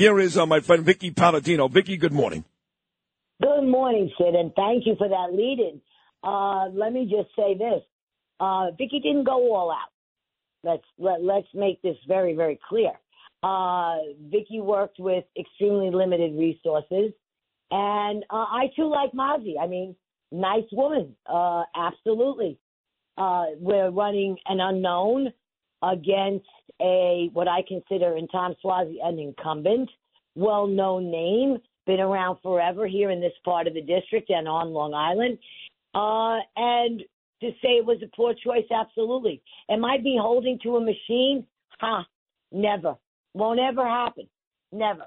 Here is uh, my friend Vickie Paladino. Vickie, good morning. Good morning, Sid, and thank you for that lead-in. Uh, let me just say this: uh, Vickie didn't go all out. Let's let, let's make this very very clear. Uh, Vickie worked with extremely limited resources, and uh, I too like Mazi. I mean, nice woman, uh, absolutely. Uh, we're running an unknown against a what I consider in Tom Suozzi an incumbent, well-known name, been around forever here in this part of the district and on Long Island. Uh, and to say it was a poor choice, absolutely. Am I beholding to a machine? Ha, never. Won't ever happen. Never.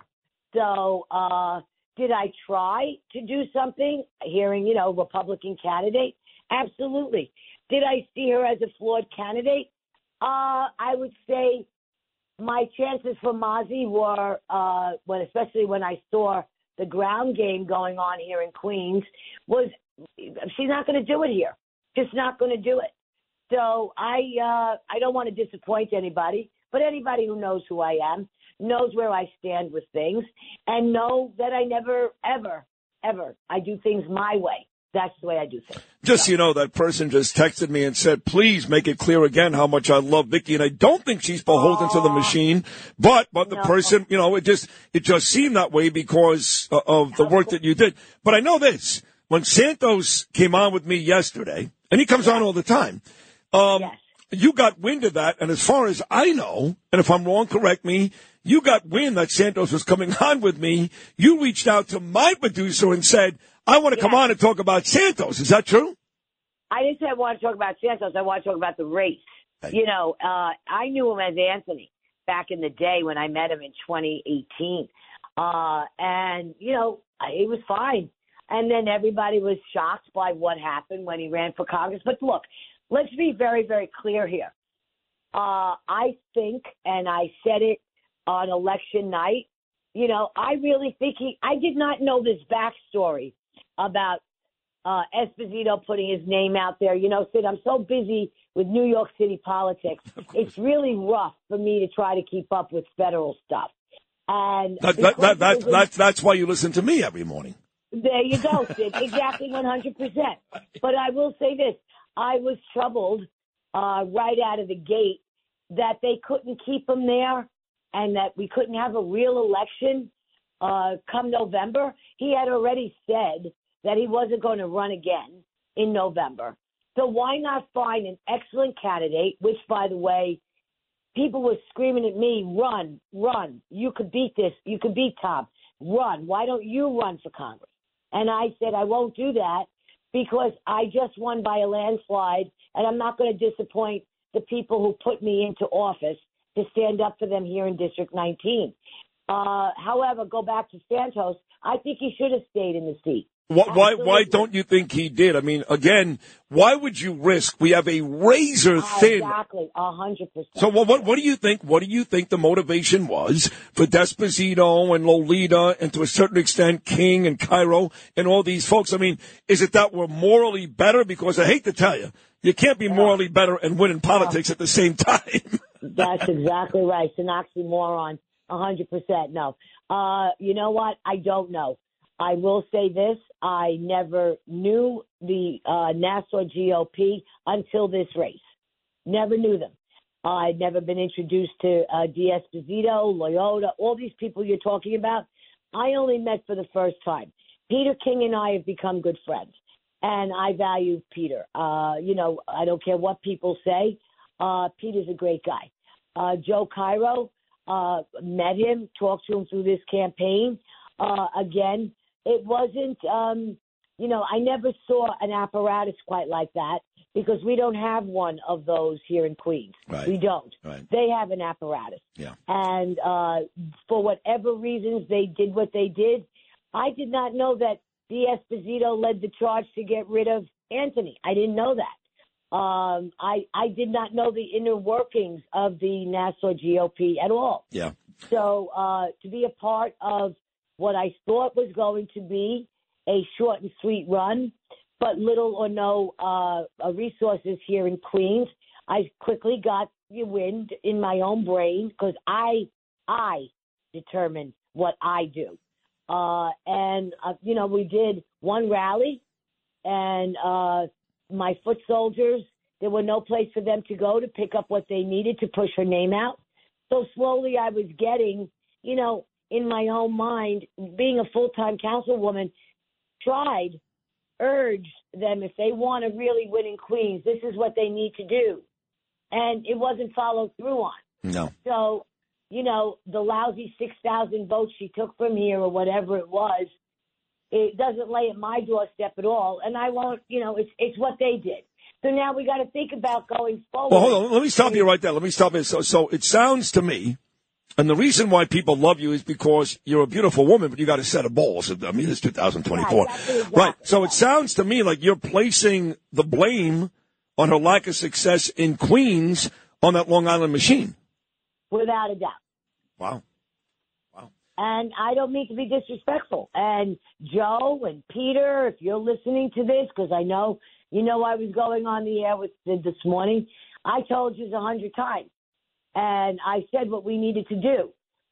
So, uh, did I try to do something? Hearing, you know, Republican candidate? Absolutely. Did I see her as a flawed candidate? Uh, I would say my chances for Mazi were, uh, when, especially when I saw the ground game going on here in Queens, was she's not going to do it here. Just not going to do it. So I, uh, I don't want to disappoint anybody. But anybody who knows who I am knows where I stand with things and know that I never, ever, ever, I do things my way. That's the way I do things. Just so you know, that person just texted me and said, please make it clear again how much I love Vickie. And I don't think she's beholden to the machine, but, but the no. person, you know, it just, it just seemed that way because of the work that you did. But I know this, when Santos came on with me yesterday, and he comes yes. on all the time, um, yes you got wind of that, and as far as I know, and if I'm wrong, correct me, you got wind that Santos was coming on with me. You reached out to my producer and said, I want to come on and talk about Santos. Is that true? I didn't say I want to talk about Santos. I want to talk about the race. You know, uh, I knew him as Anthony back in the day when I met him in 2018. Uh, and, you know, he was fine. And then everybody was shocked by what happened when he ran for Congress. But look, let's be very, very clear here. Uh, I think, and I said it on election night, you know, I really think he, I did not know this backstory about uh, Esposito putting his name out there. You know, Sid, I'm so busy with New York City politics. It's really rough for me to try to keep up with federal stuff. And that, that, that, that, that's, that's why you listen to me every morning. There you go, Sid. exactly 100%. But I will say this I was troubled uh, right out of the gate that they couldn't keep him there and that we couldn't have a real election uh, come November. He had already said that he wasn't going to run again in November. So why not find an excellent candidate, which, by the way, people were screaming at me, run, run. You could beat this. You could beat Tom. Run. Why don't you run for Congress? And I said, I won't do that because I just won by a landslide, and I'm not going to disappoint the people who put me into office to stand up for them here in District 19. Uh, however, go back to Santos. I think he should have stayed in the seat. Why, why, why don't you think he did? I mean, again, why would you risk? We have a razor thin. Exactly, a hundred percent. So what, what, what do you think? What do you think the motivation was for D'Esposito and LaLota and to a certain extent King and Cairo and all these folks? I mean, is it that we're morally better? Because I hate to tell you, you can't be morally better and win in politics at the same time. That's exactly right. It's an oxymoron. A hundred percent. No. Uh, you know what? I don't know. I will say this: I never knew the uh, Nassau GOP until this race. Never knew them. I'd never been introduced to uh, D'Esposito, LaLota, all these people you're talking about. I only met for the first time. Peter King and I have become good friends, and I value Peter. Uh, you know, I don't care what people say. Uh, Peter's a great guy. Uh, Joe Cairo, uh, met him, talked to him through this campaign. Uh, again, it wasn't, um, you know, I never saw an apparatus quite like that because we don't have one of those here in Queens. Right. We don't. Right. They have an apparatus. Yeah. And uh, for whatever reasons they did what they did, I did not know that the Esposito led the charge to get rid of Anthony. I didn't know that. Um, I I did not know the inner workings of the Nassau GOP at all. Yeah. So uh, to be a part of what I thought was going to be a short and sweet run, but little or no uh, resources here in Queens. I quickly got the wind in my own brain because I I determine what I do. Uh, and, uh, you know, we did one rally and, uh, my foot soldiers, there were no place for them to go to pick up what they needed to push her name out. So slowly I was getting, you know, in my own mind, being a full time councilwoman, tried, urged them if they want to really win in Queens, this is what they need to do. And it wasn't followed through on. No. So, you know, the lousy 6,000 votes she took from here or whatever it was, it doesn't lay at my doorstep at all. And I won't, you know, it's, it's what they did. So now we got to think about going forward. Well, hold on. Let me stop you right there. Let me stop you. So, so it sounds to me, and the reason why people love you is because you're a beautiful woman, but you got a set of balls. I mean, it's 2024. Right, exactly, right. So yeah. it sounds to me like you're placing the blame on her lack of success in Queens on that Long Island machine. Without a doubt. Wow. Wow. And I don't mean to be disrespectful. And Joe and Peter, if you're listening to this, because I know you know I was going on the air with this morning. I told you a hundred times, and I said what we needed to do.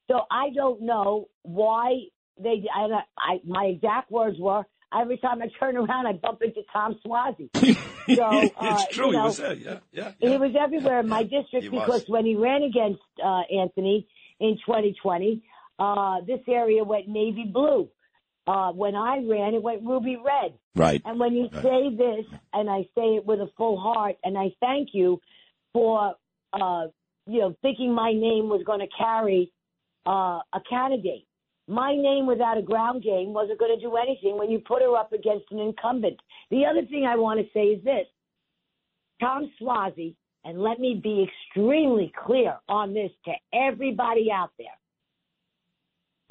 So I don't know why they. I, I my exact words were every time I turn around, I bump into Tom Suozzi. So uh, it's true. You know, he was there. Yeah, yeah, yeah. He was everywhere in my district because was. when he ran against uh, Anthony in 2020, uh, this area went navy blue. Uh, when I ran, it went ruby red. Right. And when you Right. say this, and I say it with a full heart, and I thank you for, uh, you know, thinking my name was going to carry uh, a candidate. My name without a ground game wasn't going to do anything when you put her up against an incumbent. The other thing I want to say is this Tom Suozzi, and let me be extremely clear on this to everybody out there.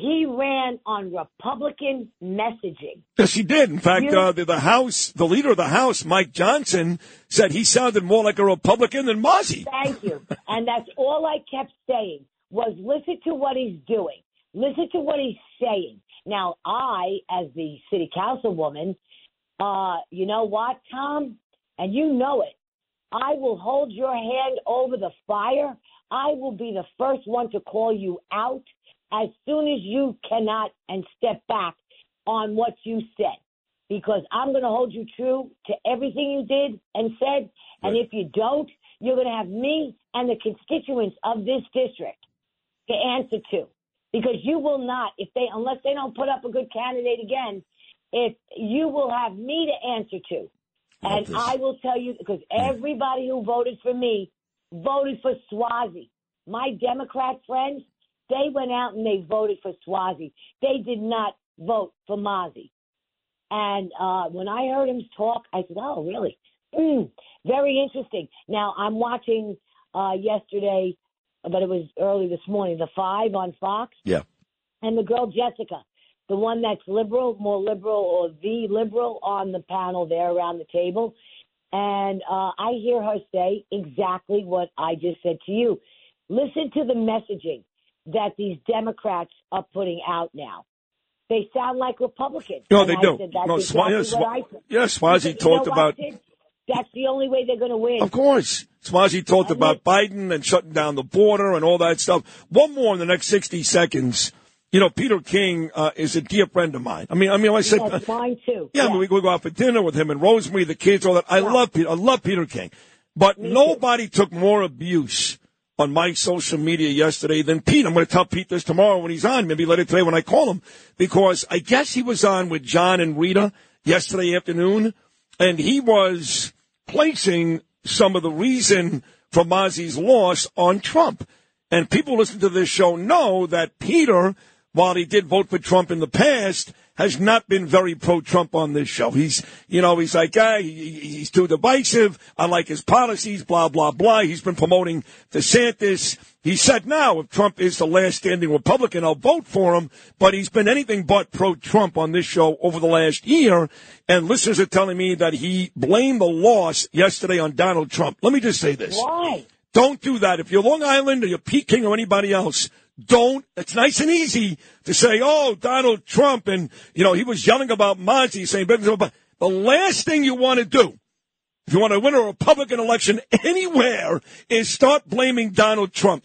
He ran on Republican messaging. Yes, he did. In fact, You- uh, the, the House, the leader of the House, Mike Johnson, said he sounded more like a Republican than Mazi. Thank you. and that's all I kept saying was listen to what he's doing. Listen to what he's saying. Now, I, as the city councilwoman, uh, you know what, Tom? And you know it. I will hold your hand over the fire. I will be the first one to call you out as soon as you cannot and step back on what you said. Because I'm going to hold you true to everything you did and said. And if you don't, you're going to have me and the constituents of this district to answer to. Because you will not, if they, unless they don't put up a good candidate again, if you will have me to answer to. Love And this. I will tell you, because hmm. everybody who voted for me voted for Suozzi. My Democrat friends, they went out and they voted for Suozzi. They did not vote for Mazi. And uh, when I heard him talk, I said, "Oh, really? Mm, very interesting." Now I'm watching uh, yesterday, but it was early this morning, the Five on Fox, Yeah. and the girl Jessica, the one that's liberal, more liberal, or the liberal on the panel there around the table. And uh, I hear her say exactly what I just said to you. Listen to the messaging that these Democrats are putting out now. They sound like Republicans. No, they I do. said, that's No, exactly yeah, Swa- I said. yeah, Suozzi talked about- That's the only way they're going to win. Of course. Suozzi talked about Biden and shutting down the border and all that stuff. One more in the next 60 seconds. You know, Peter King uh, is a dear friend of mine. I mean, I mean, I said, Yes, mine too. yeah, I mean, we we go out for dinner with him and Rosemary, the kids, all that. I Yeah. love Peter. I love Peter King. But Me too. nobody took more abuse on my social media yesterday than Pete. I'm going to tell Pete this tomorrow when he's on, maybe later today when I call him, because I guess he was on with John and Rita yesterday afternoon, and he was placing some of the reason for Mazi's loss on Trump. And people listen to this show know that Peter, while he did vote for Trump in the past, has not been very pro-Trump on this show. He's, you know, he's like, ah, he, he- he's too divisive. I like his policies, blah, blah, blah. He's been promoting DeSantis. He said now, if Trump is the last standing Republican, I'll vote for him. But he's been anything but pro-Trump on this show over the last year. And listeners are telling me that he blamed the loss yesterday on Donald Trump. Let me just say this. Why? Don't do that. If you're Long Island or you're Pete King or anybody else, don't. It's nice and easy to say, oh, Donald Trump, and, you know, he was yelling about Monty, saying, but the last thing you want to do, if you want to win a Republican election anywhere, is start blaming Donald Trump.